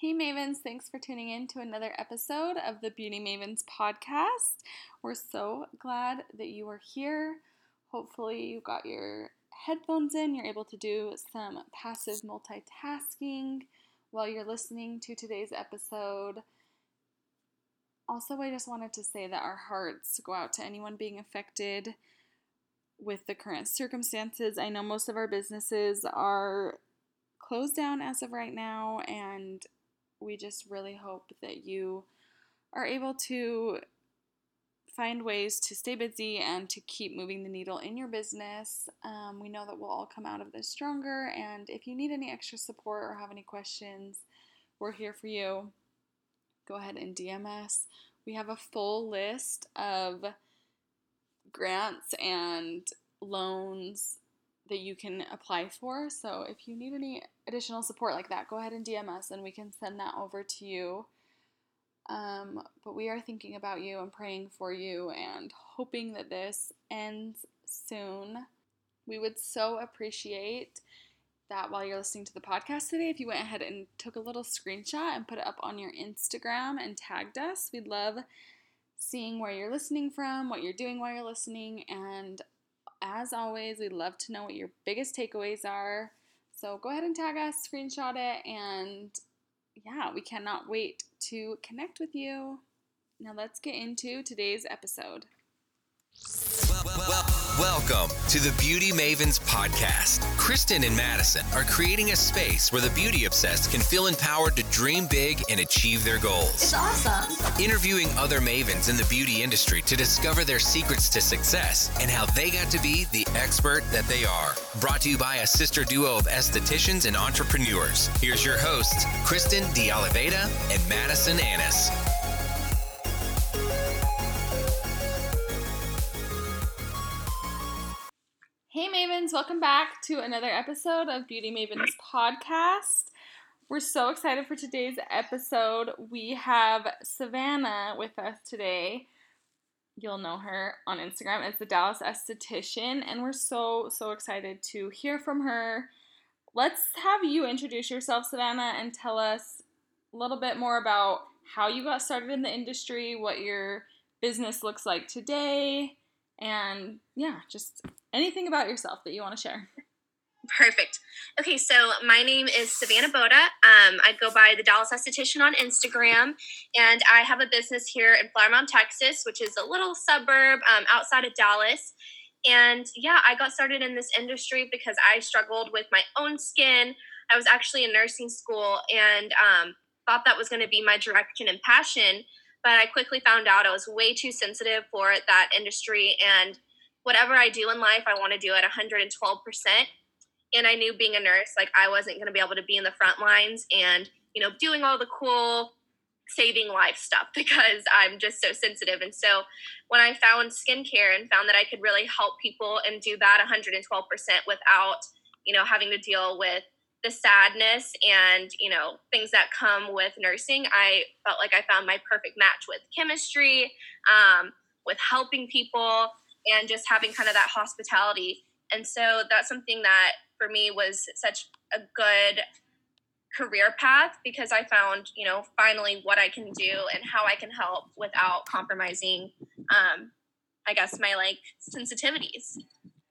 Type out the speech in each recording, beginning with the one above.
Hey Mavens, thanks for tuning in to another episode of the Beauty Mavens podcast. We're so glad that you are here. Hopefully, you got your headphones in, you're able to do some passive multitasking while you're listening to today's episode. Also, I just wanted to say that our hearts go out to anyone being affected with the current circumstances. I know most of our businesses are closed down as of right now, and we just really hope that you are able to find ways to stay busy and to keep moving the needle in your business. Um, we know that we'll all come out of this stronger, and if you need any extra support or have any questions, we're here for you. Go ahead and DM us. We have a full list of grants and loans that you can apply for. So if you need any additional support like that, go ahead and DM us and we can send that over to you. Um, but we are thinking about you and praying for you and hoping that this ends soon. We would so appreciate that while you're listening to the podcast today, if you went ahead and took a little screenshot and put it up on your Instagram and tagged us, we'd love seeing where you're listening from, what you're doing while you're listening, and as always, we'd love to know what your biggest takeaways are. So go ahead and tag us, screenshot it, and yeah, we cannot wait to connect with you. Now let's get into today's episode. Welcome to the Beauty Mavens podcast. Kristen and Madison are creating a space where the beauty obsessed can feel empowered to dream big and achieve their goals. It's awesome. Interviewing other mavens in the beauty industry to discover their secrets to success and how they got to be the expert that they are. Brought to you by a sister duo of estheticians and entrepreneurs. Here's your hosts, Kristen De and Madison Annis. Mavens, welcome back to another episode of Beauty Mavens podcast. We're so excited for today's episode. We have Savannah with us today. You'll know her on Instagram as the Dallas Esthetician, and we're so, so excited to hear from her. Let's have you introduce yourself, Savannah, and tell us a little bit more about how you got started in the industry, what your business looks like today, and yeah, just anything about yourself that you want to share. Perfect. Okay, so my name is Savannah Boda. Um, I go by the Dallas Esthetician on Instagram, and I have a business here in Flower Mound, Texas, which is a little suburb um, outside of Dallas. And yeah, I got started in this industry because I struggled with my own skin. I was actually in nursing school and um, thought that was going to be my direction and passion but I quickly found out I was way too sensitive for that industry. And whatever I do in life, I want to do at 112%. And I knew being a nurse, like I wasn't going to be able to be in the front lines and, you know, doing all the cool saving life stuff because I'm just so sensitive. And so when I found skincare and found that I could really help people and do that 112% without, you know, having to deal with the sadness and you know things that come with nursing i felt like i found my perfect match with chemistry um, with helping people and just having kind of that hospitality. And so that's something that for me was such a good career path because i found you know finally what i can do and how i can help without compromising um, i guess my like sensitivities.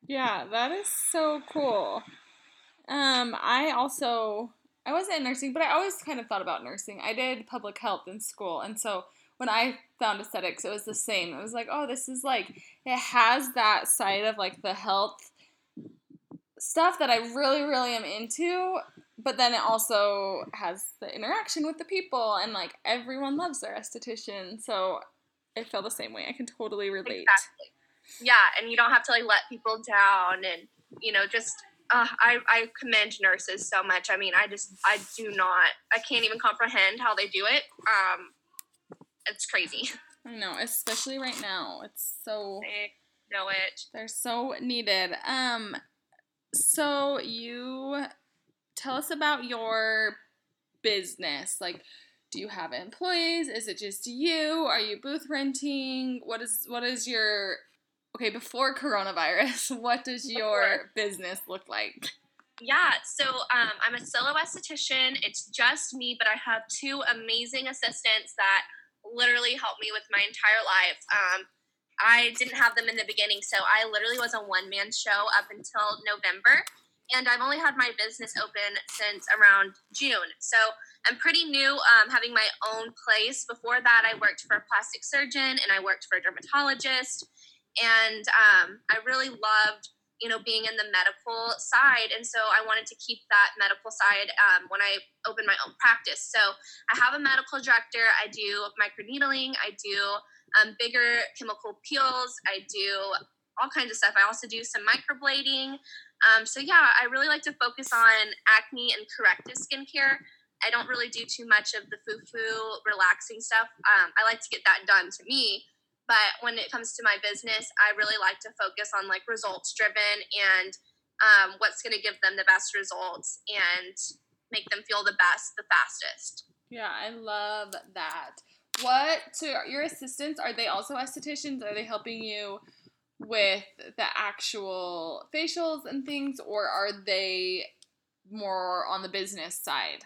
Yeah that is so cool. Um, I also I wasn't in nursing, but I always kind of thought about nursing. I did public health in school, and so when I found aesthetics, it was the same. It was like, oh, this is like it has that side of like the health stuff that I really, really am into, but then it also has the interaction with the people, and like everyone loves their esthetician, so I feel the same way. I can totally relate. Exactly. Yeah, and you don't have to like let people down, and you know, just uh, I, I commend nurses so much. I mean, I just, I do not, I can't even comprehend how they do it. Um, it's crazy. I know, especially right now. It's so. They know it. They're so needed. Um, so you tell us about your business. Like, do you have employees? Is it just you? Are you booth renting? What is what is your okay, before coronavirus, what does your business look like? Yeah, so um, I'm a solo esthetician. It's just me, but I have two amazing assistants that literally helped me with my entire life. Um, I didn't have them in the beginning, so I literally was a one man show up until November. And I've only had my business open since around June. So I'm pretty new um, having my own place. Before that, I worked for a plastic surgeon and I worked for a dermatologist. And um, I really loved you know being in the medical side and so i wanted to keep that medical side um, when i opened my own practice. So i have a medical director i do microneedling i do um, bigger chemical peels i do all kinds of stuff. I also do some microblading. Um, so yeah i really like to focus on acne and corrective skincare. I don't really do too much of the foo-foo relaxing stuff. Um, i like to get that done to me but when it comes to my business, I really like to focus on like results driven and um, what's going to give them the best results and make them feel the best the fastest. Yeah, I love that. What to your assistants are they also estheticians? Are they helping you with the actual facials and things, or are they more on the business side?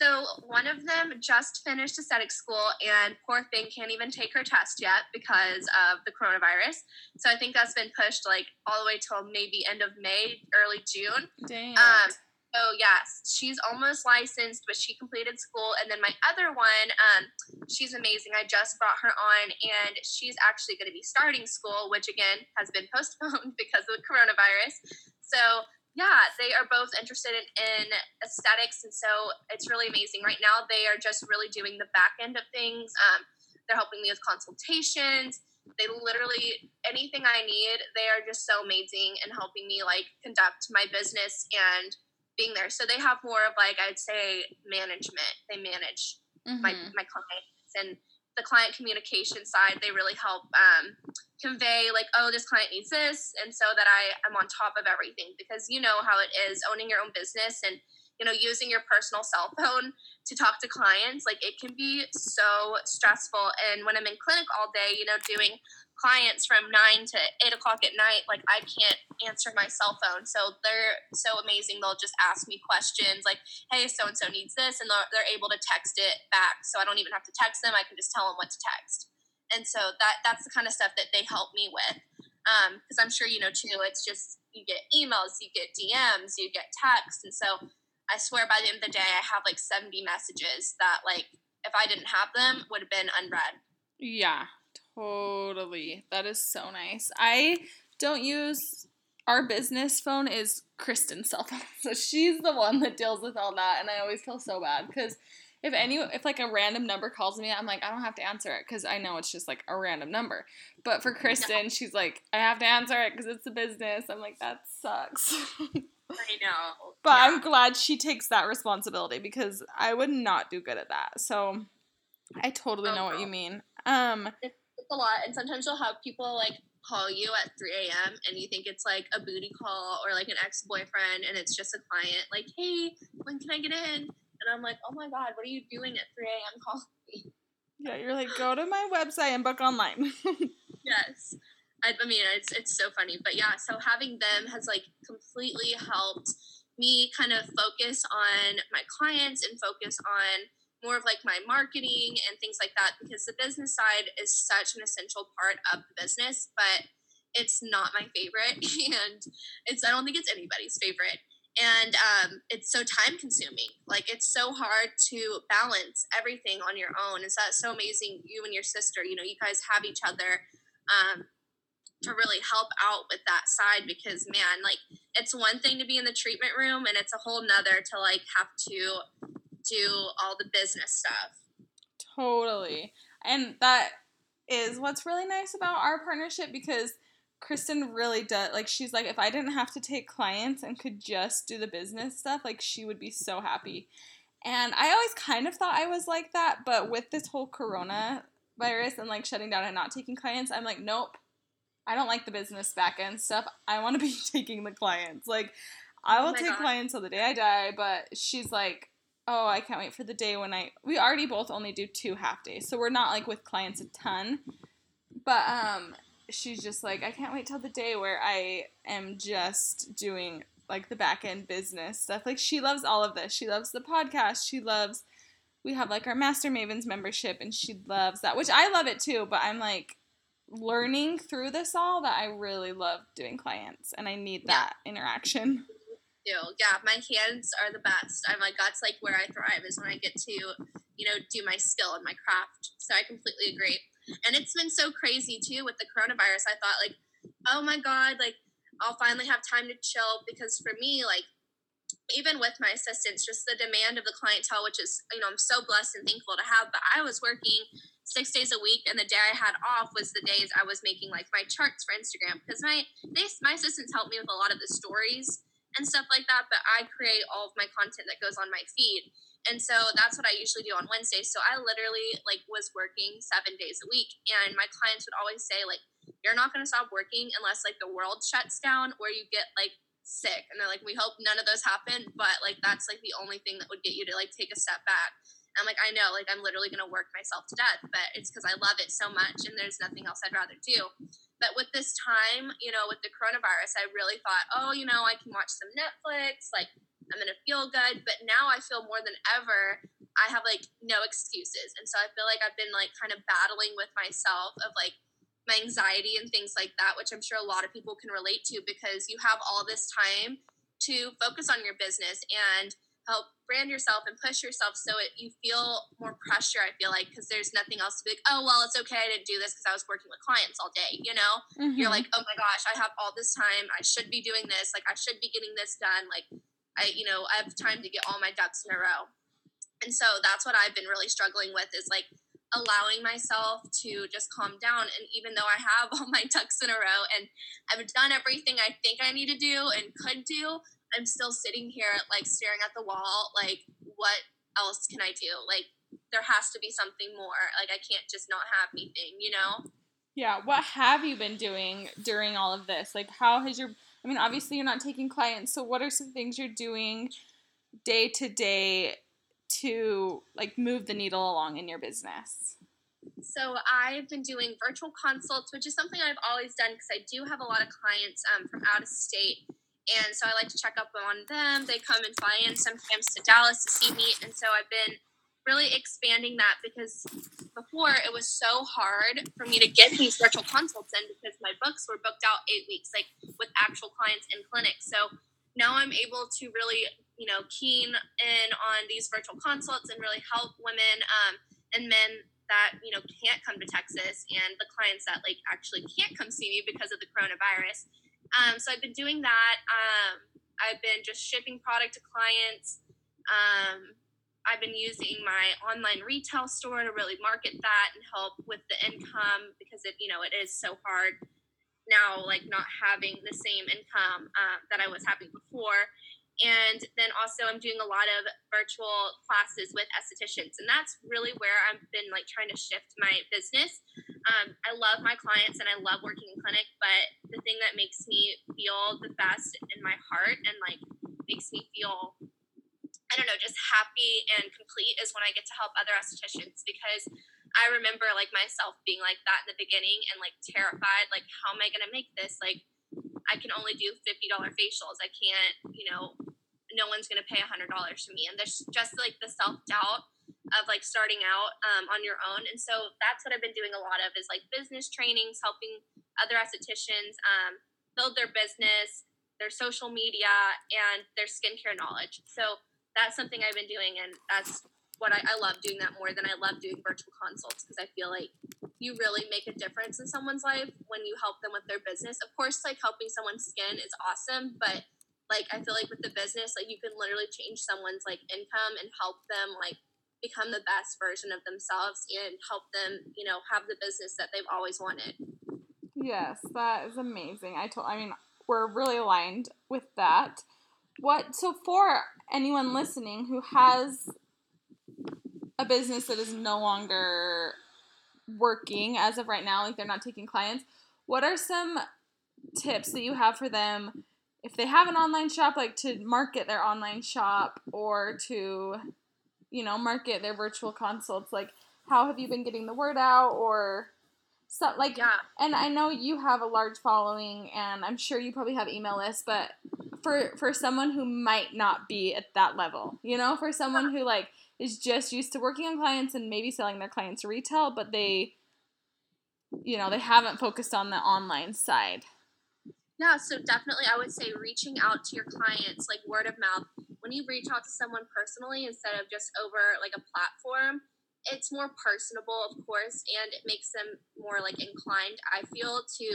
So one of them just finished aesthetic school, and poor thing can't even take her test yet because of the coronavirus. So I think that's been pushed like all the way till maybe end of May, early June. Dang. Um, so yes, she's almost licensed, but she completed school. And then my other one, um, she's amazing. I just brought her on, and she's actually going to be starting school, which again has been postponed because of the coronavirus. So yeah, they are both interested in, in, aesthetics, and so it's really amazing. Right now, they are just really doing the back end of things. Um, they're helping me with consultations. They literally anything I need, they are just so amazing and helping me like conduct my business and being there. So they have more of like I'd say management. They manage mm-hmm. my my clients and the client communication side, they really help um, convey like, oh, this client needs this, and so that I am on top of everything because you know how it is owning your own business and you know using your personal cell phone to talk to clients. Like it can be so stressful, and when I'm in clinic all day, you know, doing clients from nine to eight o'clock at night, like I can't answer my cell phone. So they're so amazing. They'll just ask me questions like, hey, so and so needs this. And they're, they're able to text it back. So I don't even have to text them. I can just tell them what to text. And so that that's the kind of stuff that they help me with. Because um, I'm sure you know too, it's just you get emails, you get DMs, you get texts. And so I swear by the end of the day, I have like 70 messages that, like, if I didn't have them, would have been unread. Yeah, Totally. That is so nice. I don't use our business phone is Kristen's cell phone. So she's the one that deals with all that and I always feel so bad cuz if any if like a random number calls me, I'm like I don't have to answer it cuz I know it's just like a random number. But for Kristen, no. she's like I have to answer it cuz it's the business. I'm like that sucks. I know. But yeah. I'm glad she takes that responsibility because I would not do good at that. So I totally oh, know what you mean. Um it's a lot, and sometimes you'll have people like call you at 3 a.m. and you think it's like a booty call or like an ex boyfriend, and it's just a client like, hey, when can I get in? And I'm like, oh my god, what are you doing at 3 a.m. calling me? Yeah, you're like, go to my website and book online. yes. I, I mean, it's, it's so funny. But yeah, so having them has like completely helped me kind of focus on my clients and focus on more of like my marketing and things like that because the business side is such an essential part of the business, but it's not my favorite and it's I don't think it's anybody's favorite. And um, it's so time consuming. Like it's so hard to balance everything on your own. It's that so amazing. You and your sister, you know, you guys have each other um, to really help out with that side because man, like it's one thing to be in the treatment room and it's a whole nother to like have to do all the business stuff. Totally. And that is what's really nice about our partnership because Kristen really does like she's like if I didn't have to take clients and could just do the business stuff, like she would be so happy. And I always kind of thought I was like that, but with this whole corona virus and like shutting down and not taking clients, I'm like, nope. I don't like the business back end stuff. I want to be taking the clients. Like I will oh take God. clients till the day I die, but she's like, oh, I can't wait for the day when I we already both only do two half days. So we're not like with clients a ton. But um she's just like I can't wait till the day where I am just doing like the back end business stuff. Like she loves all of this. She loves the podcast. She loves we have like our Master Mavens membership and she loves that, which I love it too, but I'm like learning through this all that I really love doing clients and I need that yeah. interaction. Yeah, my hands are the best. I'm like that's like where I thrive is when I get to, you know, do my skill and my craft. So I completely agree. And it's been so crazy too with the coronavirus. I thought like, oh my god, like I'll finally have time to chill because for me, like even with my assistants, just the demand of the clientele, which is, you know, I'm so blessed and thankful to have. But I was working six days a week, and the day I had off was the days I was making like my charts for Instagram because my they, my assistants help me with a lot of the stories and stuff like that. But I create all of my content that goes on my feed, and so that's what I usually do on Wednesdays. So I literally like was working seven days a week, and my clients would always say like, "You're not going to stop working unless like the world shuts down or you get like." sick and they're like we hope none of those happen but like that's like the only thing that would get you to like take a step back I'm like, I know, like I'm literally gonna work myself to death, but it's because I love it so much and there's nothing else I'd rather do. But with this time, you know, with the coronavirus, I really thought, oh, you know, I can watch some Netflix, like I'm gonna feel good. But now I feel more than ever, I have like no excuses. And so I feel like I've been like kind of battling with myself of like my anxiety and things like that, which I'm sure a lot of people can relate to because you have all this time to focus on your business and help brand yourself and push yourself so it, you feel more pressure i feel like because there's nothing else to be like oh well it's okay i didn't do this because i was working with clients all day you know mm-hmm. you're like oh my gosh i have all this time i should be doing this like i should be getting this done like i you know i have time to get all my ducks in a row and so that's what i've been really struggling with is like allowing myself to just calm down. And even though I have all my ducks in a row and I've done everything I think I need to do and could do, I'm still sitting here like staring at the wall, like, what else can I do? Like, there has to be something more. Like, I can't just not have anything, you know? Yeah. What have you been doing during all of this? Like, how has your, I mean, obviously you're not taking clients. So, what are some things you're doing day to day to like move the needle along in your business? So I've been doing virtual consults, which is something I've always done because I do have a lot of clients um, from out of state, and so I like to check up on them. They come and fly in sometimes to Dallas to see me, and so I've been really expanding that because before it was so hard for me to get these virtual consults in because my books were booked out eight weeks, like with actual clients in clinics. So now I'm able to really you know, keen in on these virtual consults and really help women um, and men that you know can't come to Texas and the clients that like actually can't come see me because of the coronavirus. Um, so I've been doing that. Um, I've been just shipping product to clients. Um, I've been using my online retail store to really market that and help with the income because it you know it is so hard now like not having the same income uh, that I was having before. And then also, I'm doing a lot of virtual classes with estheticians, and that's really where I've been like trying to shift my business. Um, I love my clients and I love working in clinic, but the thing that makes me feel the best in my heart and like makes me feel I don't know, just happy and complete is when I get to help other estheticians because I remember like myself being like that in the beginning and like terrified, like how am I gonna make this? Like I can only do $50 facials. I can't, you know, no one's going to pay a $100 to me. And there's just like the self doubt of like starting out um, on your own. And so that's what I've been doing a lot of is like business trainings, helping other estheticians um, build their business, their social media, and their skincare knowledge. So that's something I've been doing. And that's what I, I love doing that more than I love doing virtual consults because I feel like you really make a difference in someone's life when you help them with their business. Of course, like helping someone's skin is awesome, but like I feel like with the business, like you can literally change someone's like income and help them like become the best version of themselves and help them, you know, have the business that they've always wanted. Yes, that is amazing. I told I mean, we're really aligned with that. What so for anyone listening who has a business that is no longer working as of right now, like they're not taking clients, what are some tips that you have for them if they have an online shop, like to market their online shop or to, you know, market their virtual consults? Like, how have you been getting the word out or so like yeah. and I know you have a large following and I'm sure you probably have email lists, but for for someone who might not be at that level. You know, for someone who like is just used to working on clients and maybe selling their clients retail, but they you know, they haven't focused on the online side. Yeah, so definitely I would say reaching out to your clients like word of mouth. When you reach out to someone personally instead of just over like a platform, it's more personable, of course, and it makes them more like inclined, I feel, to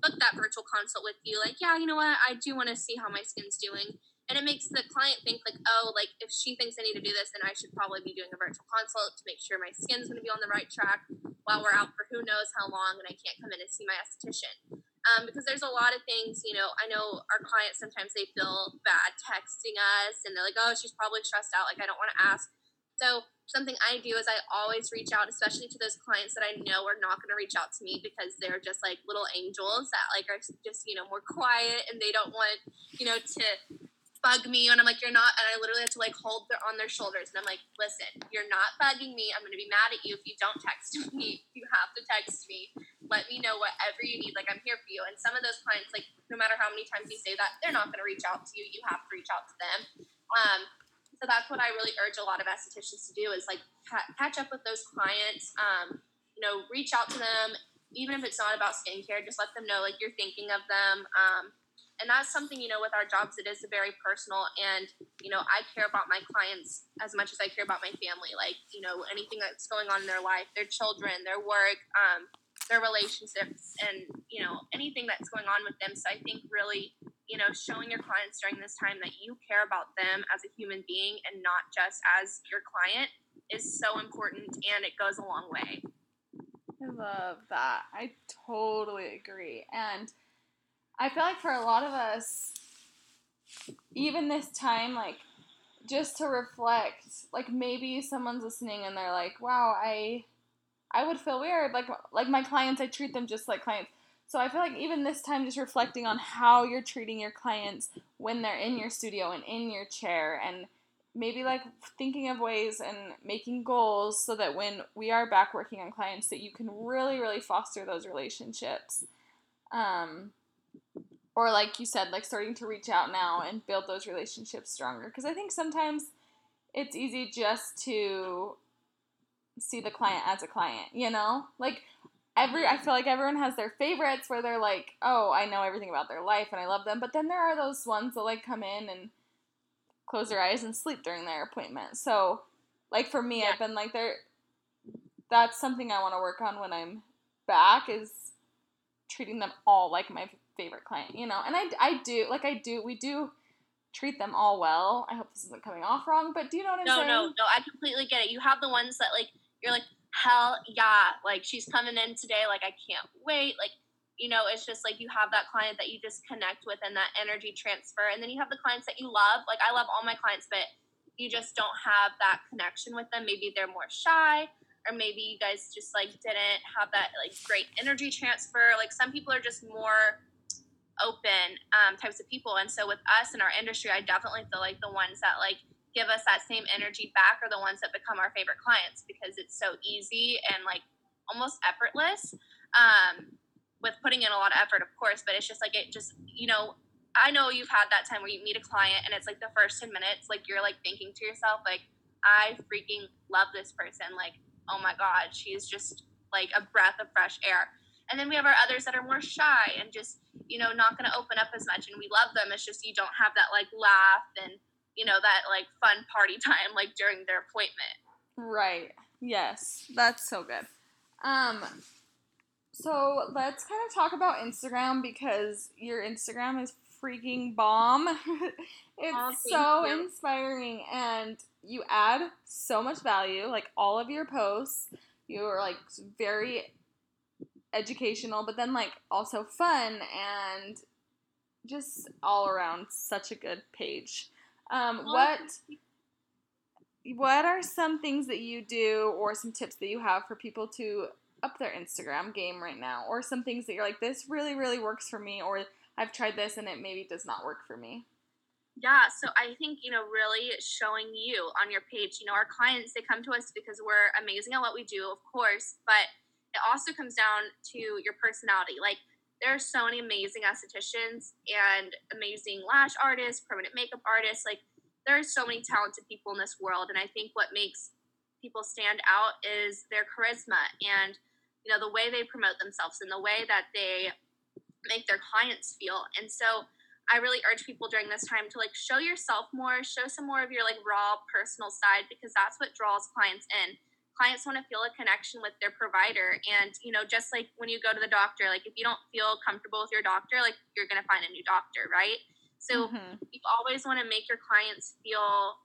book that virtual consult with you. Like, yeah, you know what, I do want to see how my skin's doing. And it makes the client think like, oh, like if she thinks I need to do this, then I should probably be doing a virtual consult to make sure my skin's going to be on the right track while we're out for who knows how long and I can't come in and see my esthetician. Um, because there's a lot of things, you know, I know our clients sometimes they feel bad texting us and they're like, oh, she's probably stressed out. Like, I don't want to ask. So something I do is I always reach out, especially to those clients that I know are not going to reach out to me because they're just like little angels that like are just you know more quiet and they don't want you know to bug me and I'm like you're not and I literally have to like hold their on their shoulders and I'm like listen you're not bugging me I'm going to be mad at you if you don't text me you have to text me let me know whatever you need like I'm here for you and some of those clients like no matter how many times you say that they're not going to reach out to you you have to reach out to them um, so that's what I really urge a lot of estheticians to do is like ca- catch up with those clients. Um, you know, reach out to them, even if it's not about skincare. Just let them know like you're thinking of them. Um, and that's something you know with our jobs it is very personal. And you know i care about my clients as much as i care about my family. Like you know anything that's going on in their life their children their work um, their relationships and you know anything that's going on with them. So i think really you know showing your clients during this time that you care about them as a human being and not just as your client is so important and it goes a long way. I love that. I totally agree. And i feel like for a lot of us even this time like just to reflect like maybe someone's listening and they're like wow i I would feel weird. Like like my clients, I treat them just like clients. So I feel like even this time, just reflecting on how you're treating your clients when they're in your studio and in your chair, and maybe like thinking of ways and making goals so that when we are back working on clients, that you can really really foster those relationships. Um, or like you said, like starting to reach out now and build those relationships stronger. Because I think sometimes it's easy just to see the client as a client, you know? Like every I feel like everyone has their favorites where they're like, "Oh, I know everything about their life and I love them." But then there are those ones that like come in and close their eyes and sleep during their appointment. So, like for me, yeah. I've been like there that's something I want to work on when I'm back is treating them all like my favorite client, you know. And I I do, like I do, we do treat them all well. I hope this isn't coming off wrong, but do you know what I'm no, saying? No, no, no. I completely get it. You have the ones that like you're like, hell yeah, like she's coming in today, like I can't wait. Like, you know, it's just like you have that client that you just connect with and that energy transfer. And then you have the clients that you love. Like I love all my clients, but you just don't have that connection with them. Maybe they're more shy or maybe you guys just like didn't have that like great energy transfer. Like some people are just more open um, types of people. And so with us in our industry, I definitely feel like the ones that like give us that same energy back are the ones that become our favorite clients because it's so easy and like almost effortless um, with putting in a lot of effort of course but it's just like it just you know i know you've had that time where you meet a client and it's like the first 10 minutes like you're like thinking to yourself like i freaking love this person like oh my god she's just like a breath of fresh air and then we have our others that are more shy and just you know not going to open up as much and we love them it's just you don't have that like laugh and you know, that like fun party time like during their appointment. Right. Yes. That's so good. Um so let's kind of talk about Instagram because your Instagram is freaking bomb. it's oh, so you. inspiring and you add so much value. Like all of your posts, you're like very educational, but then like also fun and just all around such a good page. Um, what what are some things that you do or some tips that you have for people to up their Instagram game right now or some things that you're like this really really works for me or I've tried this and it maybe does not work for me? Yeah, so I think, you know, really showing you on your page, you know, our clients, they come to us because we're amazing at what we do, of course, but it also comes down to your personality. Like, there are so many amazing estheticians and amazing lash artists, permanent makeup artists. Like there are so many talented people in this world, and I think what makes people stand out is their charisma and you know the way they promote themselves and the way that they make their clients feel. And so I really urge people during this time to like show yourself more, show some more of your like raw personal side because that's what draws clients in. Clients want to feel a connection with their provider. And, you know, just like when you go to the doctor, like if you don't feel comfortable with your doctor, like you're going to find a new doctor, right? So mm-hmm. you always want to make your clients feel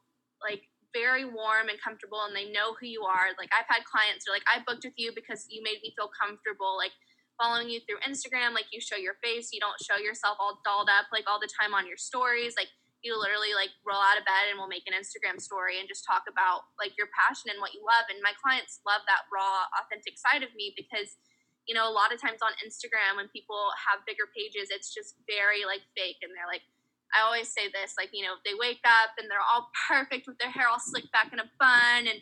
like very warm and comfortable and they know who you are. Like I've had clients who are like, I booked with you because you made me feel comfortable. Like following you through Instagram, like you show your face, you don't show yourself all dolled up like all the time on your stories. Like you literally like roll out of bed and we'll make an Instagram story and just talk about like your passion and what you love. And my clients love that raw, authentic side of me because you know, a lot of times on Instagram when people have bigger pages, it's just very like fake and they're like, I always say this, like, you know, they wake up and they're all perfect with their hair all slicked back in a bun and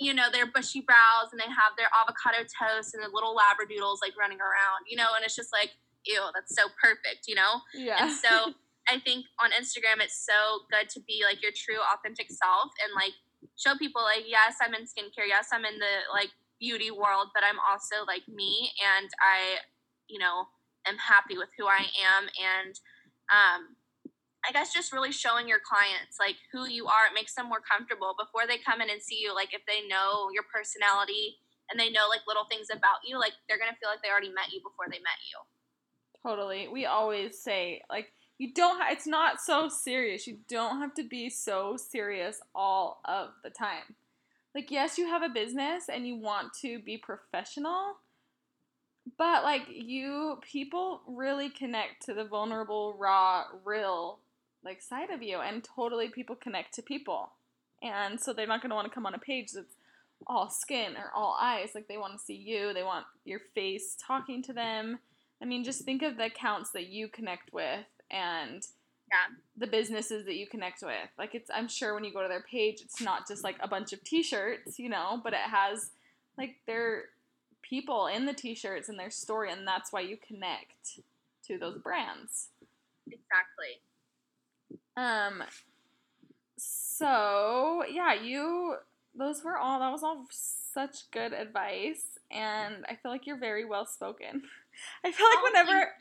you know, their bushy brows and they have their avocado toast and their little labradoodles like running around, you know, and it's just like, ew, that's so perfect, you know? Yeah. And so I think on Instagram it's so good to be like your true authentic self and like show people like, yes, I'm in skincare, yes, I'm in the like beauty world, but I'm also like me and I, you know, am happy with who I am and um I guess just really showing your clients like who you are, it makes them more comfortable before they come in and see you. Like if they know your personality and they know like little things about you, like they're gonna feel like they already met you before they met you. Totally. We always say like you don't. Ha- it's not so serious. You don't have to be so serious all of the time. Like yes, you have a business and you want to be professional, but like you people really connect to the vulnerable raw real like side of you and totally people connect to people and so they're not going to want to come on a page that's all skin or all eyes like they want to see you they want your face talking to them i mean just think of the accounts that you connect with and yeah. the businesses that you connect with like it's i'm sure when you go to their page it's not just like a bunch of t-shirts you know but it has like their people in the t-shirts and their story and that's why you connect to those brands exactly um. So yeah, you. Those were all. That was all such good advice, and I feel like you're very well spoken. I feel like oh, whenever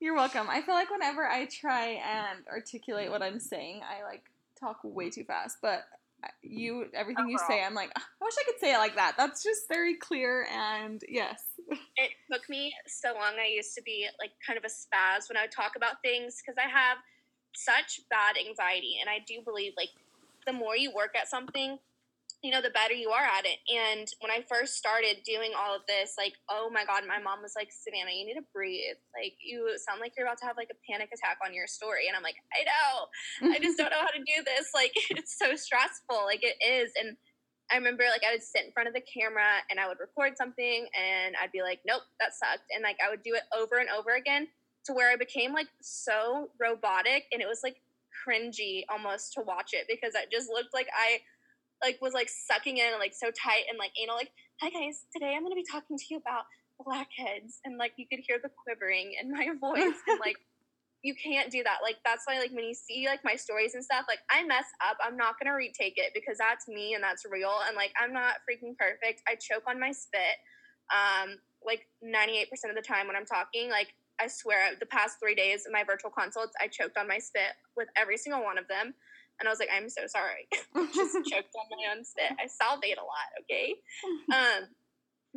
you're welcome. I feel like whenever I try and articulate what I'm saying, I like talk way too fast. But uh, you, everything you say, oh. I'm like, ah, I wish I could say it like that. That's just very clear and yes. It took me so long. I used to be like kind of a spaz when I would talk about things because I have such bad anxiety and i do believe like the more you work at something you know the better you are at it. And when i first started doing all of this like oh my god my mom was like savannah you need to breathe. Like you sound like you're about to have like a panic attack on your story. And i'm like i know. I just don't know how to do this. Like it's so stressful. Like it is. And i remember like i would sit in front of the camera and i would record something and i'd be like nope that sucked. And like i would do it over and over again to where I became like so robotic and it was like cringy almost to watch it because I just looked like I like was like sucking in and like so tight and like anal like hi guys. Today I'm gonna be talking to you about blackheads. And like you could hear the quivering in my voice and like you can't do that. Like that's why like when you see like my stories and stuff like I mess up. I'm not gonna retake it because that's me and that's real. And like I'm not freaking perfect. I choke on my spit um like 98% of the time when I'm talking. Like I swear, the past three days of my virtual consults, I choked on my spit with every single one of them. And I was like, I'm so sorry. I just choked on my own spit. I salivate a lot, okay? Um,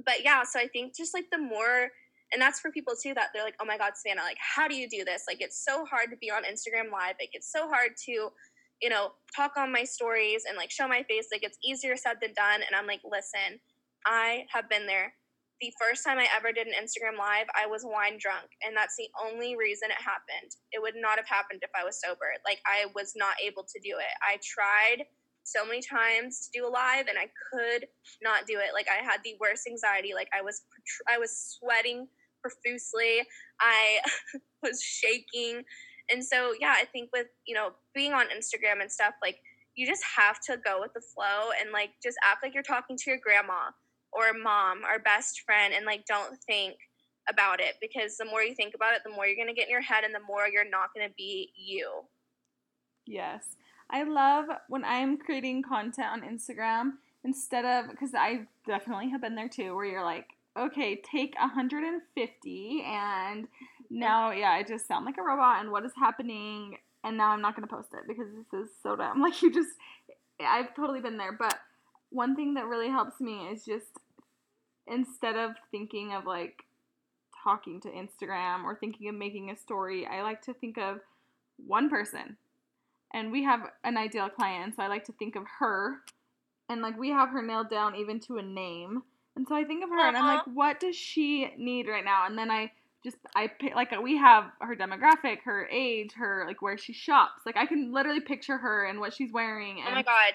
but yeah, so I think just like the more, and that's for people too that they're like, oh my God, Savannah, like, how do you do this? Like, it's so hard to be on Instagram Live. Like, it's so hard to, you know, talk on my stories and like show my face. Like, it's easier said than done. And I'm like, listen, I have been there the first time I ever did an Instagram live, I was wine drunk, and that's the only reason it happened. It would not have happened if I was sober. Like I was not able to do it. I tried so many times to do a live, and I could not do it. Like I had the worst anxiety. Like I was I was sweating profusely. I was shaking, and so yeah, I think with you know being on Instagram and stuff, like you just have to go with the flow and like just act like you're talking to your grandma or mom or best friend and like don't think about it because the more you think about it, the more you're going to get in your head and the more you're not going to be you. Yes. I love when I'm creating content on Instagram instead of because I definitely have been there too where you're like, okay, take 150 and now yeah, I just sound like a robot and what is happening and now I'm not going to post it because this is so dumb. Like you just I've totally been there, but one thing that really helps me is just instead of thinking of like talking to Instagram or thinking of making a story, I like to think of one person. And we have an ideal client, so I like to think of her and like we have her nailed down even to a name. And so I think of her and I'm uh-huh. like, what does she need right now? And then I just I pick like we have her demographic, her age, her like where she shops. Like I can literally picture her and what she's wearing. Oh and oh my god,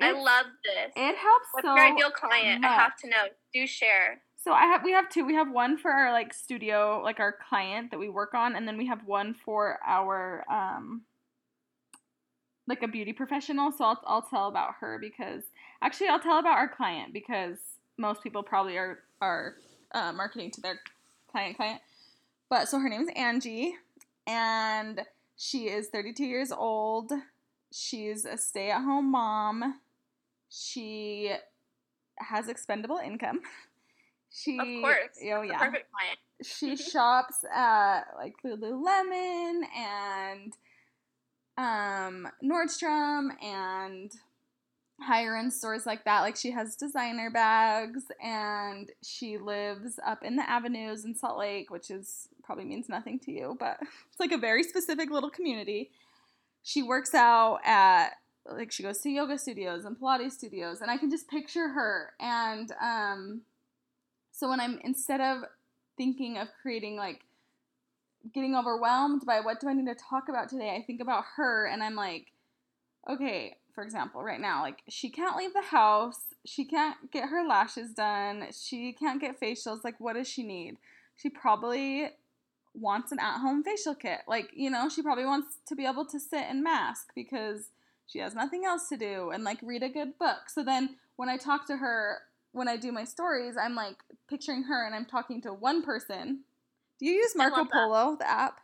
I love this. It helps What's so. your ideal client? much. I have to know. Do share. So I have we have two. We have one for our like studio, like our client that we work on, and then we have one for our um like a beauty professional. So I'll I'll tell about her because actually I'll tell about our client because most people probably are are uh, marketing to their client client. But so her name's Angie, and she is 32 years old. She's a stay-at-home mom. She has expendable income. She, Of course. Oh yeah. Perfect client. She shops at like Lululemon and um, Nordstrom and higher end stores like that. Like she has designer bags and she lives up in the avenues in Salt Lake, which is probably means nothing to you, but it's like a very specific little community. She works out at like she goes to yoga studios and Pilates studios, and I can just picture her. And um, so when I'm instead of thinking of creating like getting overwhelmed by what do I need to talk about today, I think about her and I'm like, okay, for example, right now, like she can't leave the house, she can't get her lashes done, she can't get facials. Like, what does she need? She probably wants an at home facial kit. Like, you know, she probably wants to be able to sit and mask because she has nothing else to do and like read a good book. So then when I talk to her, when I do my stories, I'm like picturing her and I'm talking to one person. Do you use Marco. Polo, the app?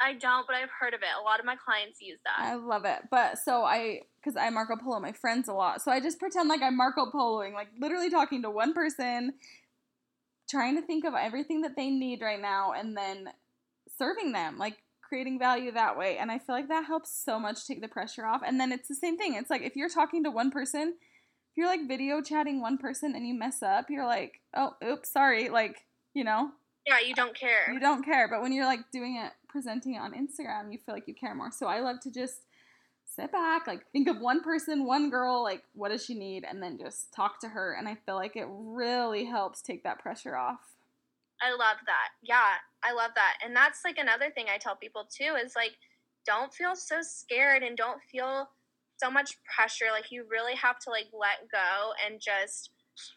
I don't, but I've heard of it. A lot of my clients use that. I love it. But so I, because I Marco Polo my friends a lot. So I just pretend like I'm Marco Poloing, like literally talking to one person, trying to think of everything that they need right now and then serving them, like creating value that way. And I feel like that helps so much take the pressure off. And then it's the same thing. It's like if you're talking to one person, if you're like video chatting one person and you mess up, you're like, oh, oops, sorry. Like, you know, yeah, you don't care. you don't care. But when you're like doing it, presenting it on Instagram, you feel like you care more. So I love to just sit back, like think of one person, one girl, like what does she need, and then just talk to her. And I feel like it really helps take that pressure off. I love that. Yeah, I love that. And that's like another thing I tell people too is like, don't feel so scared and don't feel so much pressure. Like, you really have to like let go and just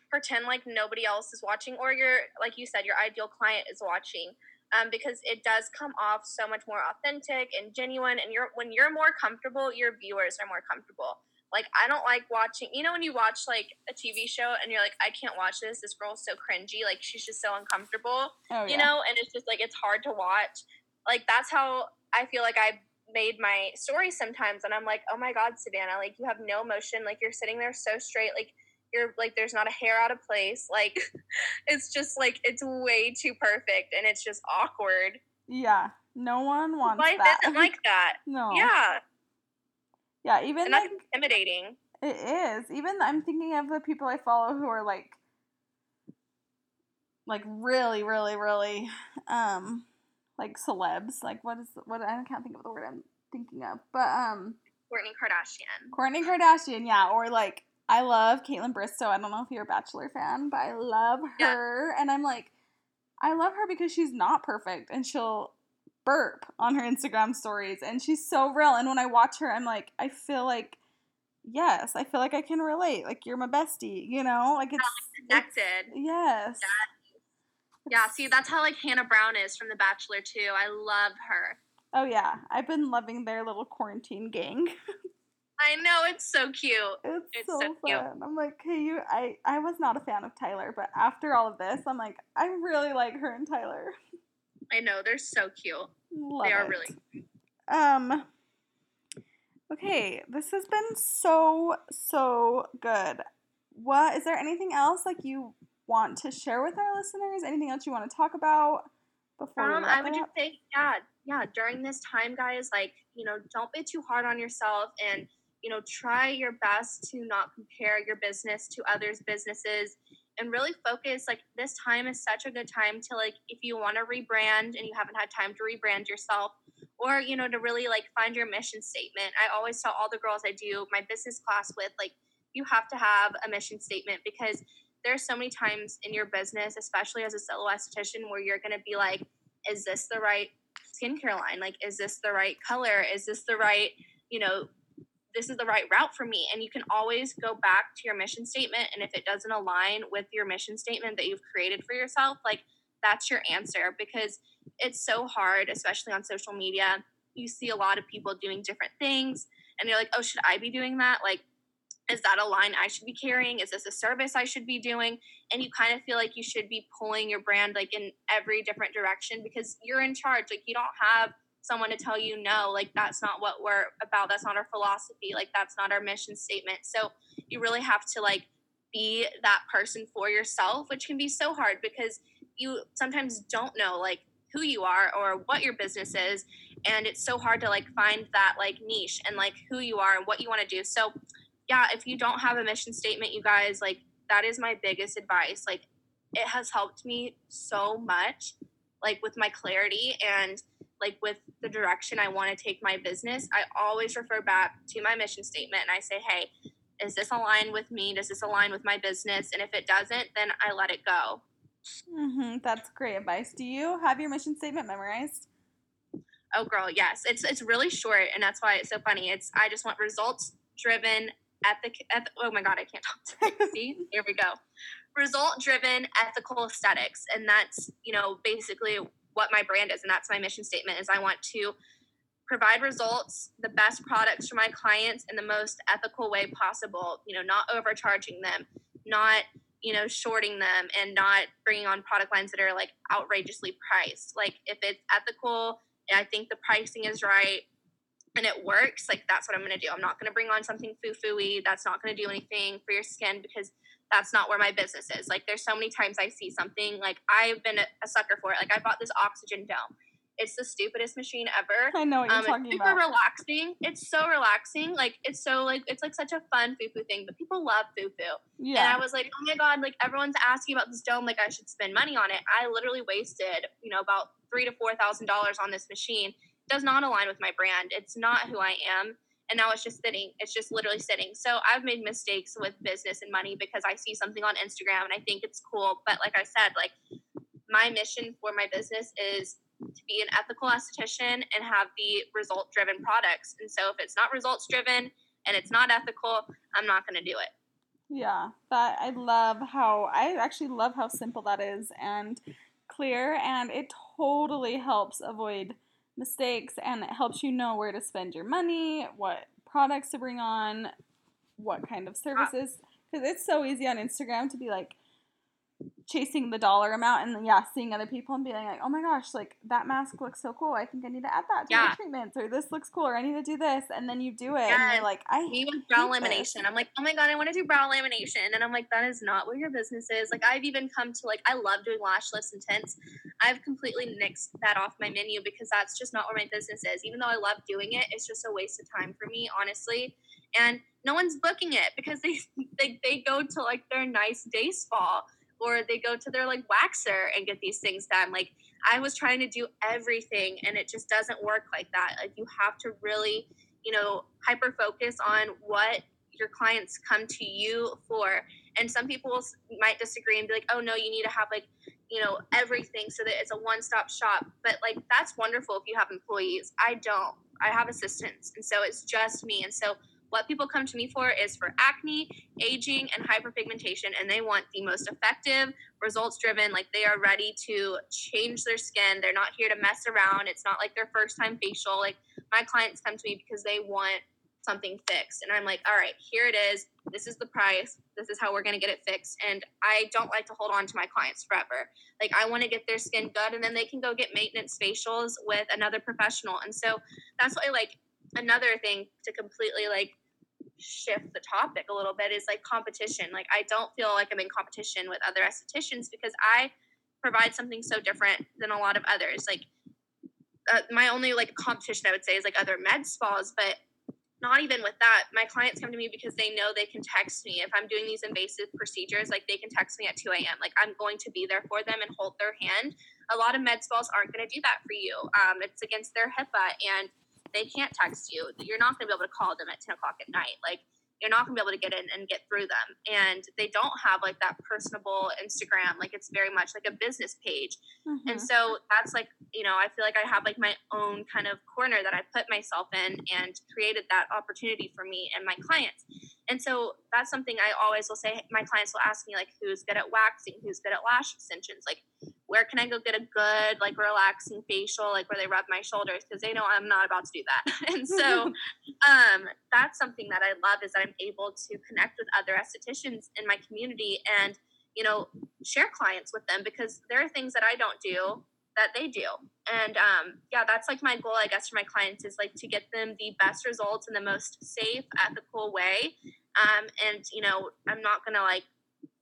pretend like nobody else is watching or your, like you said, your ideal client is watching. Um, because it does come off so much more authentic and genuine. And you're when you're more comfortable, your viewers are more comfortable. Like I don't like watching. You know when you watch like a TV show and you're like, I can't watch this. This girl's so cringy. Like she's just so uncomfortable. Oh yeah. You know, and it's just like it's hard to watch. Like that's how I feel like I made my story sometimes, and I'm like, oh my god, Savannah, like you have no emotion. Like you're sitting there so straight. Like you're like there's not a hair out of place. Like it's just like it's way too perfect, and it's just awkward. yeah. No one wants Life that. isn't like that. no. Yeah, Yeah. Even and like that's intimidating. It is. Even I'm thinking of the people I follow who are like like really, really, really um like celebs. Like what is what I can't think of the word I'm thinking of. But um Kourtney Kardashian. Kourtney Kardashian, yeah, or like I love Kaitlyn Bristowe. I don't know if you're a Bachelor fan, but I love Yeah. her and I'm like I love her because she's not perfect and she'll burp on her Instagram stories and she's so real and when I watch her I'm like I feel like yes, I feel like I can relate. Like you're my bestie, you know? Like it's it's- Connected. yes. Yeah, see, that's how like Hannah Brown is from The Bachelor too. I love her. Oh yeah. I've been loving their little quarantine gang. I know it's so cute. It's, It's so, so cute. fun. I'm like, hey, you. I I was not a fan of Tyler, but after all of this, I'm like, I really like her and Tyler. I know they're so cute. Love they are it. really. Um. Okay, this has been so so good. What is there anything else like you want to share with our listeners? Anything else you want to talk about before we Um, I would just say, yeah, yeah. During this time, guys, like you know, don't be too hard on yourself, and you know, try your best to not compare your business to others' businesses, and really focus. Like this time is such a good time to like, if you want to rebrand and you haven't had time to rebrand yourself, or you know, to really like find your mission statement. I always tell all the girls I do my business class with, like, you have to have a mission statement because there's so many times in your business, especially as a solo esthetician, where you're going to be like, is this the right skincare line? Like, is this the right color? Is this the right, you know, this is the right route for me? And you can always go back to your mission statement. And if it doesn't align with your mission statement that you've created for yourself, like, that's your answer because it's so hard, especially on social media. You see a lot of people doing different things, and you're like, oh, should I be doing that? Like, is that a line I should be carrying? Is this a service I should be doing? And you kind of feel like you should be pulling your brand like in every different direction because you're in charge. Like you don't have someone to tell you no, like that's not what we're about. That's not our philosophy. Like that's not our mission statement. So you really have to like be that person for yourself, which can be so hard because you sometimes don't know like who you are or what your business is and it's so hard to like find that like niche and like who you are and what you want to do. So yeah, if you don't have a mission statement, you guys, like that is my biggest advice. Like it has helped me so much, like with my clarity and like with the direction I want to take my business. I always refer back to my mission statement and I say, hey, is this align with me? Does this align with my business? And if it doesn't, then I let it go. hmm that's great advice. Do you have your mission statement memorized? Oh, girl, yes. It's it's really short, and that's why it's so funny. It's I just want results driven ethic. Eth- oh my god, I can't talk today. See, here we go. Result driven ethical aesthetics, and that's you know basically what my brand is, and that's my mission statement. Is I want to provide results, the best products for my clients in the most ethical way possible. You know, not overcharging them, not you know shorting them, and not bringing on product lines that are like outrageously priced. Like if it's ethical and I think the pricing is right and it works, like that's what I'm gonna do. I'm not gonna bring on something foo fooey that's not gonna do anything for your skin because that's not where my business is. Like there's so many times I see something like I've been a, sucker for it. Like I bought this oxygen dome. It's the stupidest machine ever. I know what you're Um, talking it's super about. relaxing. It's so relaxing. Like it's so like it's like such a fun foo foo thing. But people love foo foo. And yeah. I was like, oh my God, like everyone's asking about this dome, like I should spend money on it. I literally wasted, you know, about three to four thousand dollars on this machine. It does not align with my brand. It's not who I am. And now it's just sitting. It's just literally sitting. So I've made mistakes with business and money because I see something on Instagram and I think it's cool. But like I said, like my mission for my business is to be an ethical esthetician and have the result driven products. And so if it's not results driven and it's not ethical, I'm not going to do it. Yeah, that I love how I actually love how simple that is and clear and it totally helps avoid mistakes and it helps you know where to spend your money, what products to bring on, what kind of ah. services. Cuz it's so easy on Instagram to be like chasing the dollar amount and yeah, seeing other people and being like, "Oh my gosh, like that mask looks so cool. I think I need to add that to my treatments or this looks cool or I need to do this." And then you do it and Yes. you're like, "I me with brow hate this. lamination. I'm like, oh my god, I want to do brow lamination, and I'm like, that is not what your business is. Like, I've even come to like, I love doing lash lifts and tints. I've completely nixed that off my menu because that's just not where my business is. Even though I love doing it, it's just a waste of time for me, honestly. And no one's booking it because they they, they go to like their nice day spa or they go to their like waxer and get these things done. Like I was trying to do everything and it just doesn't work like that. Like you have to really you know, hyper focus on what your clients come to you for. And some people might disagree and be like, oh, no, you need to have like, you know, everything so that it's a one stop shop. But like, that's wonderful if you have employees. I don't. I have assistants. And so it's just me. And so what people come to me for is for acne, aging, and hyperpigmentation. And they want the most effective, results driven. Like they are ready to change their skin. They're not here to mess around. It's not like their first time facial. Like my clients come to me because they want something fixed and i'm like all right here it is this is the price this is how we're going to get it fixed and i don't like to hold on to my clients forever like i want to get their skin good and then they can go get maintenance facials with another professional and so that's why like another thing to completely like shift the topic a little bit is like competition. Like i don't feel like i'm in competition with other estheticians because i provide something so different than a lot of others. Like uh, my only like competition i would say is like other med spas but not even with that. My clients come to me because they know they can text me. If i'm doing these invasive procedures like they can text me at 2 a.m like i'm going to be there for them and hold their hand. A lot of med spas aren't going to do that for you. Um, it's against their hipaa and they can't text you you're not going to be able to call them at 10 o'clock at night. Like you're not going to be able to get in and get through them. And they don't have like that personable instagram. Like it's very much like a business page. Mm-hmm. and so that's like you know i feel like i have like my own kind of corner that i put myself in and created that opportunity for me and my clients. And so that's something i always will say. My clients will ask me like who's good at waxing? Who's good at lash extensions? Like where can I go get a good, like relaxing facial, like where they rub my shoulders? Because they know I'm not about to do that. and so um, that's something that I love is that I'm able to connect with other estheticians in my community and, you know, share clients with them because there are things that I don't do that they do. And um, yeah, that's like my goal, I guess, for my clients is like to get them the best results in the most safe, ethical way. Um, and, you know, I'm not going to like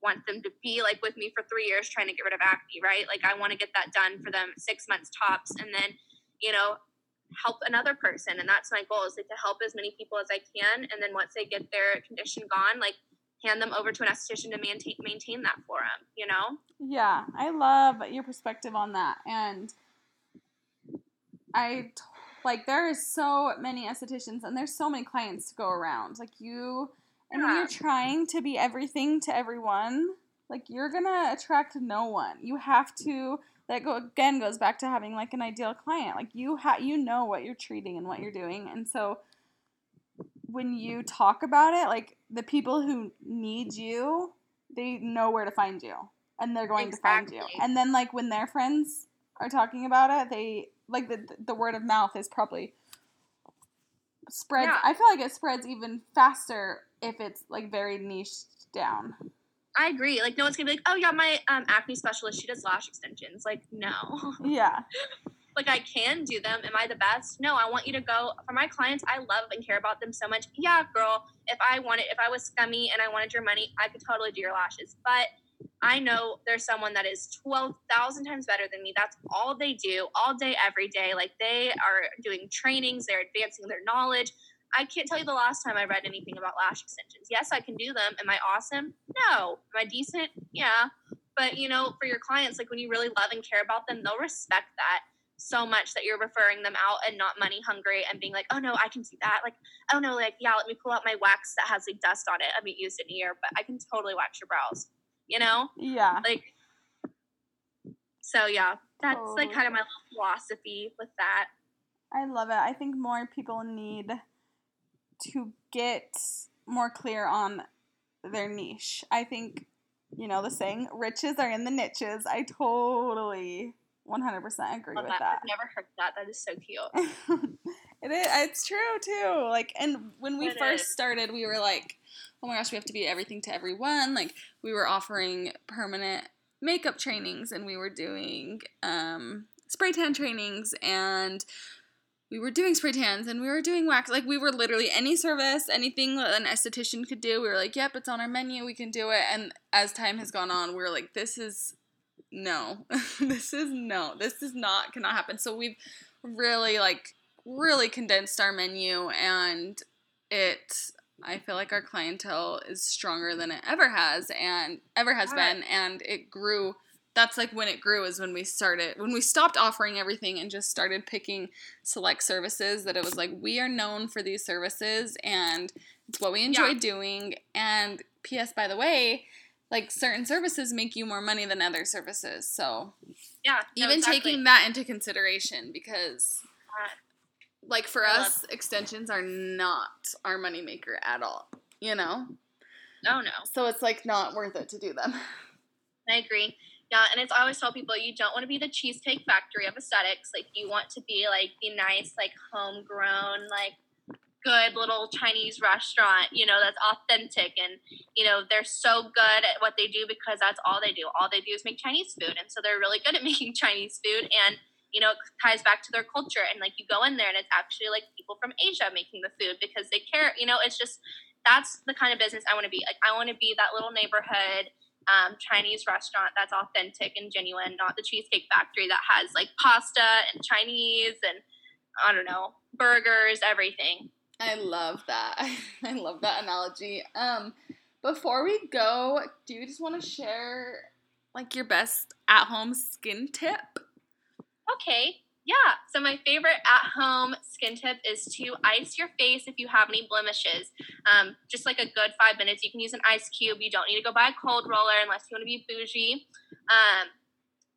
want them to be like with me for three years trying to get rid of acne, right? Like I want to get that done for them six months tops, and then you know help another person, and that's my goal is like to help as many people as I can, and then once they get their condition gone, like hand them over to an esthetician to maintain maintain that for them. You know? Yeah, I love your perspective on that, and I like there is so many estheticians and there's so many clients to go around. Like you and when you're trying to be everything to everyone, like you're gonna attract no one. You have to that go again goes back to having like an ideal client. Like you have you know what you're treating and what you're doing. And so when you talk about it, like the people who need you, they know where to find you. And they're going exactly. to find you. And then like when their friends are talking about it, they like the the word of mouth is probably spreads yeah. I feel like it spreads even faster if it's like very niche down. I agree. Like no one's gonna be like, oh yeah, my um, acne specialist, she does lash extensions. Like no. Yeah. like I can do them. Am I the best? No, I want you to go for my clients. I love and care about them so much. Yeah, girl. If I wanted, if I was scummy and I wanted your money, I could totally do your lashes. But I know there's someone that is 12,000 times better than me. That's all they do all day, every day. Like they are doing trainings, they're advancing their knowledge. I can't tell you the last time I read anything about lash extensions. Yes, I can do them. Am I awesome? No. Am I decent? Yeah. But you know, for your clients, like when you really love and care about them, they'll respect that so much that you're referring them out and not money hungry and being like, oh no, I can do that. Like, oh no, like, yeah, let me pull out my wax that has like dust on it. I haven't used it in a year, but I can totally wax your brows. You know? Yeah. Like so yeah, that's totally. like kind of my philosophy with that. I love it. I think more people need to get more clear on their niche. I think, you know, the saying, riches are in the niches. I totally 100% agree with that. that. I've never heard that. That is so cute. it is. It's true, too. Like, and when we it first is. started, we were like, oh my gosh, we have to be everything to everyone. Like, we were offering permanent makeup trainings and we were doing um, spray tan trainings and we were doing spray tans and we were doing wax. Like we were literally any service, anything an esthetician could do. We were like, yep, it's on our menu. We can do it. And as time has gone on, we are like, this is no, this is no, this is not cannot happen. So we've really like really condensed our menu and it I feel like our clientele is stronger than it ever has and ever has been and it grew that's like when it grew is when we started when we stopped offering everything and just started picking select services that it was like we are known for these services and it's what we enjoy yeah. doing. And ps by the way like certain services make you more money than other services. So yeah no, even exactly. taking that into consideration because uh, like for I us extensions are not our moneymaker at all you know? No no. So it's like not worth it to do them. I agree yeah, and it's always tell people you don't want to be the cheesecake factory of aesthetics. Like you want to be like the nice, like homegrown, like good little Chinese restaurant, you know, that's authentic and, you know, they're so good at what they do because that's all they do. All they do is make Chinese food. And so they're really good at making Chinese food and, you know, it ties back to their culture. And like you go in there and it's actually like people from Asia making the food because they care, you know, it's just, that's the kind of business I want to be. Like, I want to be that little neighborhood um, Chinese restaurant that's authentic and genuine, not the Cheesecake Factory that has like pasta and Chinese and I don't know, burgers, everything. I love that. I love that analogy. Um, before we go, do you just want to share like your best at home skin tip? Okay. Yeah. So my favorite at-home skin tip is to ice your face if you have any blemishes. Um, just like a good five minutes. You can use an ice cube. You don't need to go buy a cold roller unless you want to be bougie. Um,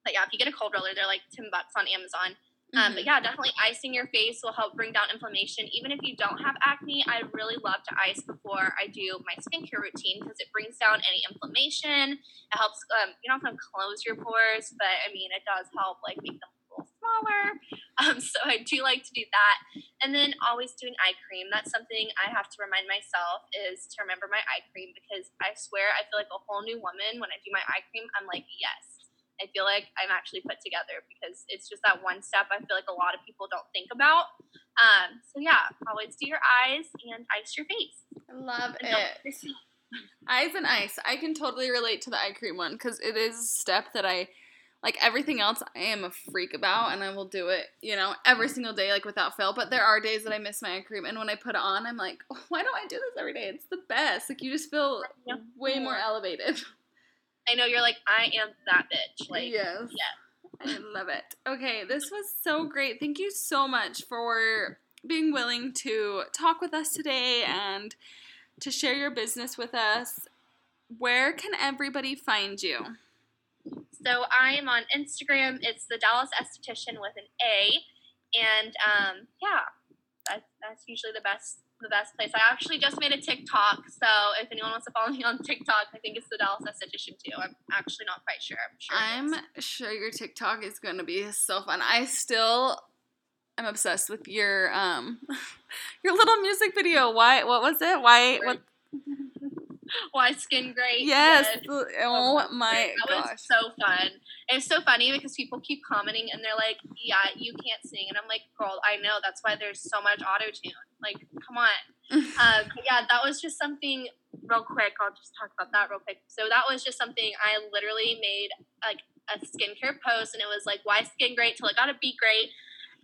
but yeah, if you get a cold roller, they're like ten bucks on Amazon. Um, but mm-hmm. yeah, definitely icing your face will help bring down inflammation. Even if you don't have acne, I really love to ice before I do my skincare routine because it brings down any inflammation. It helps, um, you don't have to close your pores, but I mean, it does help like make them smaller. Um, so I do like to do that. And then always doing eye cream. That's something I have to remind myself is to remember my eye cream because I swear I feel like a whole new woman when I do my eye cream. I'm like, yes I feel like I'm actually put together because it's just that one step I feel like a lot of people don't think about. Um, so yeah, always do your eyes and ice your face. I love and it. eyes and ice. I can totally relate to the eye cream one because it is a step that I like everything else I am a freak about and I will do it, you know, every single day like without fail. But there are days that I miss my eye cream and when I put it on, I'm like, oh, why don't I do this every day? It's the best. Like you just feel way more elevated. I know you're like, I am that bitch. Like, yes. Yeah. I love it. Okay, this was so great. Thank you so much for being willing to talk with us today and to share your business with us. Where can everybody find you? So I am on Instagram. It's the Dallas Esthetician with an A, and um, yeah, that's that's usually the best the best place. I actually just made a TikTok, so if anyone wants to follow me on TikTok, I think it's the Dallas Esthetician too. I'm actually not quite sure. I'm sure, I'm sure your TikTok is going to be so fun. I still I'm obsessed with your um your little music video. Why? What was it? Why? What? Why Skin Great? Yes. Oh my that gosh. was so fun. It's so funny because people keep commenting and they're like, "Yeah, you can't sing," and I'm like, "Girl, I know. That's why there's so much auto tune. Like, come on." uh, yeah, that was just something real quick. I'll just talk about that real quick. So that was just something I literally made like a skincare post, and it was like, "Why Skin Great?" till it got to be great.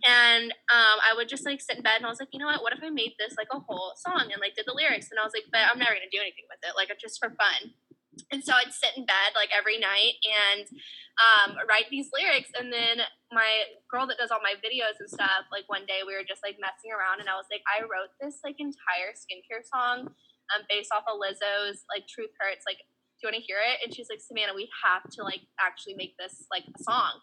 And um, I would just like sit in bed and I was like, you know what? What if I made this like a whole song and like did the lyrics? And I was like, but I'm never gonna do anything with it, like just for fun. And so I'd sit in bed like every night and um, write these lyrics. And then my girl that does all my videos and stuff, like one day we were just like messing around and I was like, I wrote this like entire skincare song um, based off of Lizzo's like Truth Hurts. Like, do you want to hear it? And she's like, Savannah, we have to like actually make this like a song.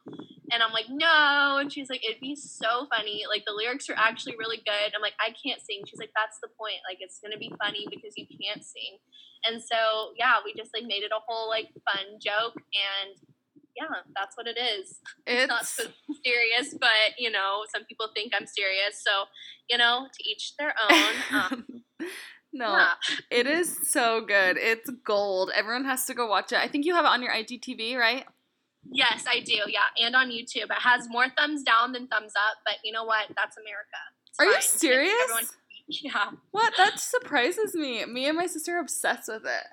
And I'm like, no. And she's like, it'd be so funny. Like the lyrics are actually really good. I'm like, I can't sing. She's like, that's the point. Like it's gonna be funny because you can't sing. And so yeah, we just like made it a whole like fun joke and yeah, that's what it is. It's, it's not so serious, but you know, some people think I'm serious. So, you know, to each their own. Um, no, yeah. it is so good. It's gold. Everyone has to go watch it. I think you have it on your IGTV, right? Yes, I do. Yeah, and on YouTube. It has more thumbs down than thumbs up, but you know what? That's America. It's Are fine. you serious? Everyone, yeah. What? That surprises me. Me and my sister are obsessed with it.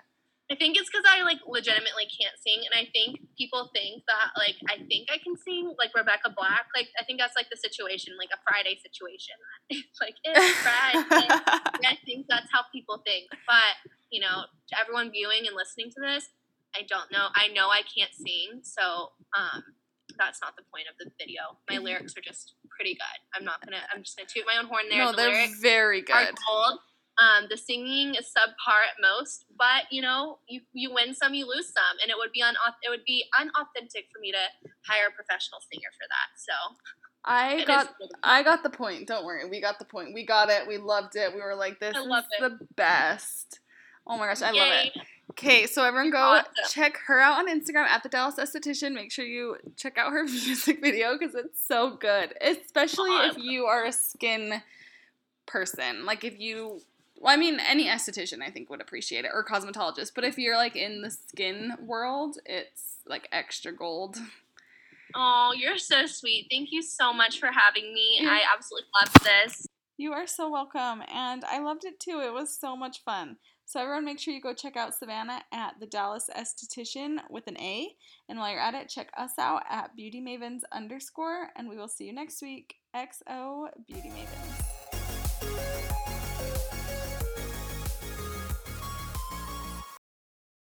I think it's because I like legitimately can't sing, and I think people think that like I think I can sing like Rebecca Black. Like I think that's like the situation, like a Friday situation. It's like it's Friday. I think that's how people think. But you know, to everyone viewing and listening to this, I don't know. I know I can't sing, so um, that's not the point of the video. My lyrics are just pretty good. I'm not gonna. I'm just gonna toot my own horn there. No, the they're very good. Gold. Um, the singing is subpar at most, but you know, you you win some, you lose some, and it would be un it would be unauthentic for me to hire a professional singer for that. So. I got I got the point. Don't worry. We got the point. We got it. We loved it. We were like this is it. the best. Oh my gosh, I Yay. love it. Okay, so everyone go awesome. check her out on Instagram at the Dallas Esthetician. Make sure you check out her music video because it's so good, especially awesome. if you are a skin person. Like if you well, I mean, any esthetician I think would appreciate it, or cosmetologist. But if you're like in the skin world, it's like extra gold. Oh, you're so sweet. Thank you so much for having me. I absolutely loved this. You are so welcome, and I loved it too. It was so much fun. So everyone, make sure you go check out Savannah at the Dallas Esthetician with an A. And while you're at it, check us out at Beauty Mavens underscore, and we will see you next week. XO Beauty Mavens.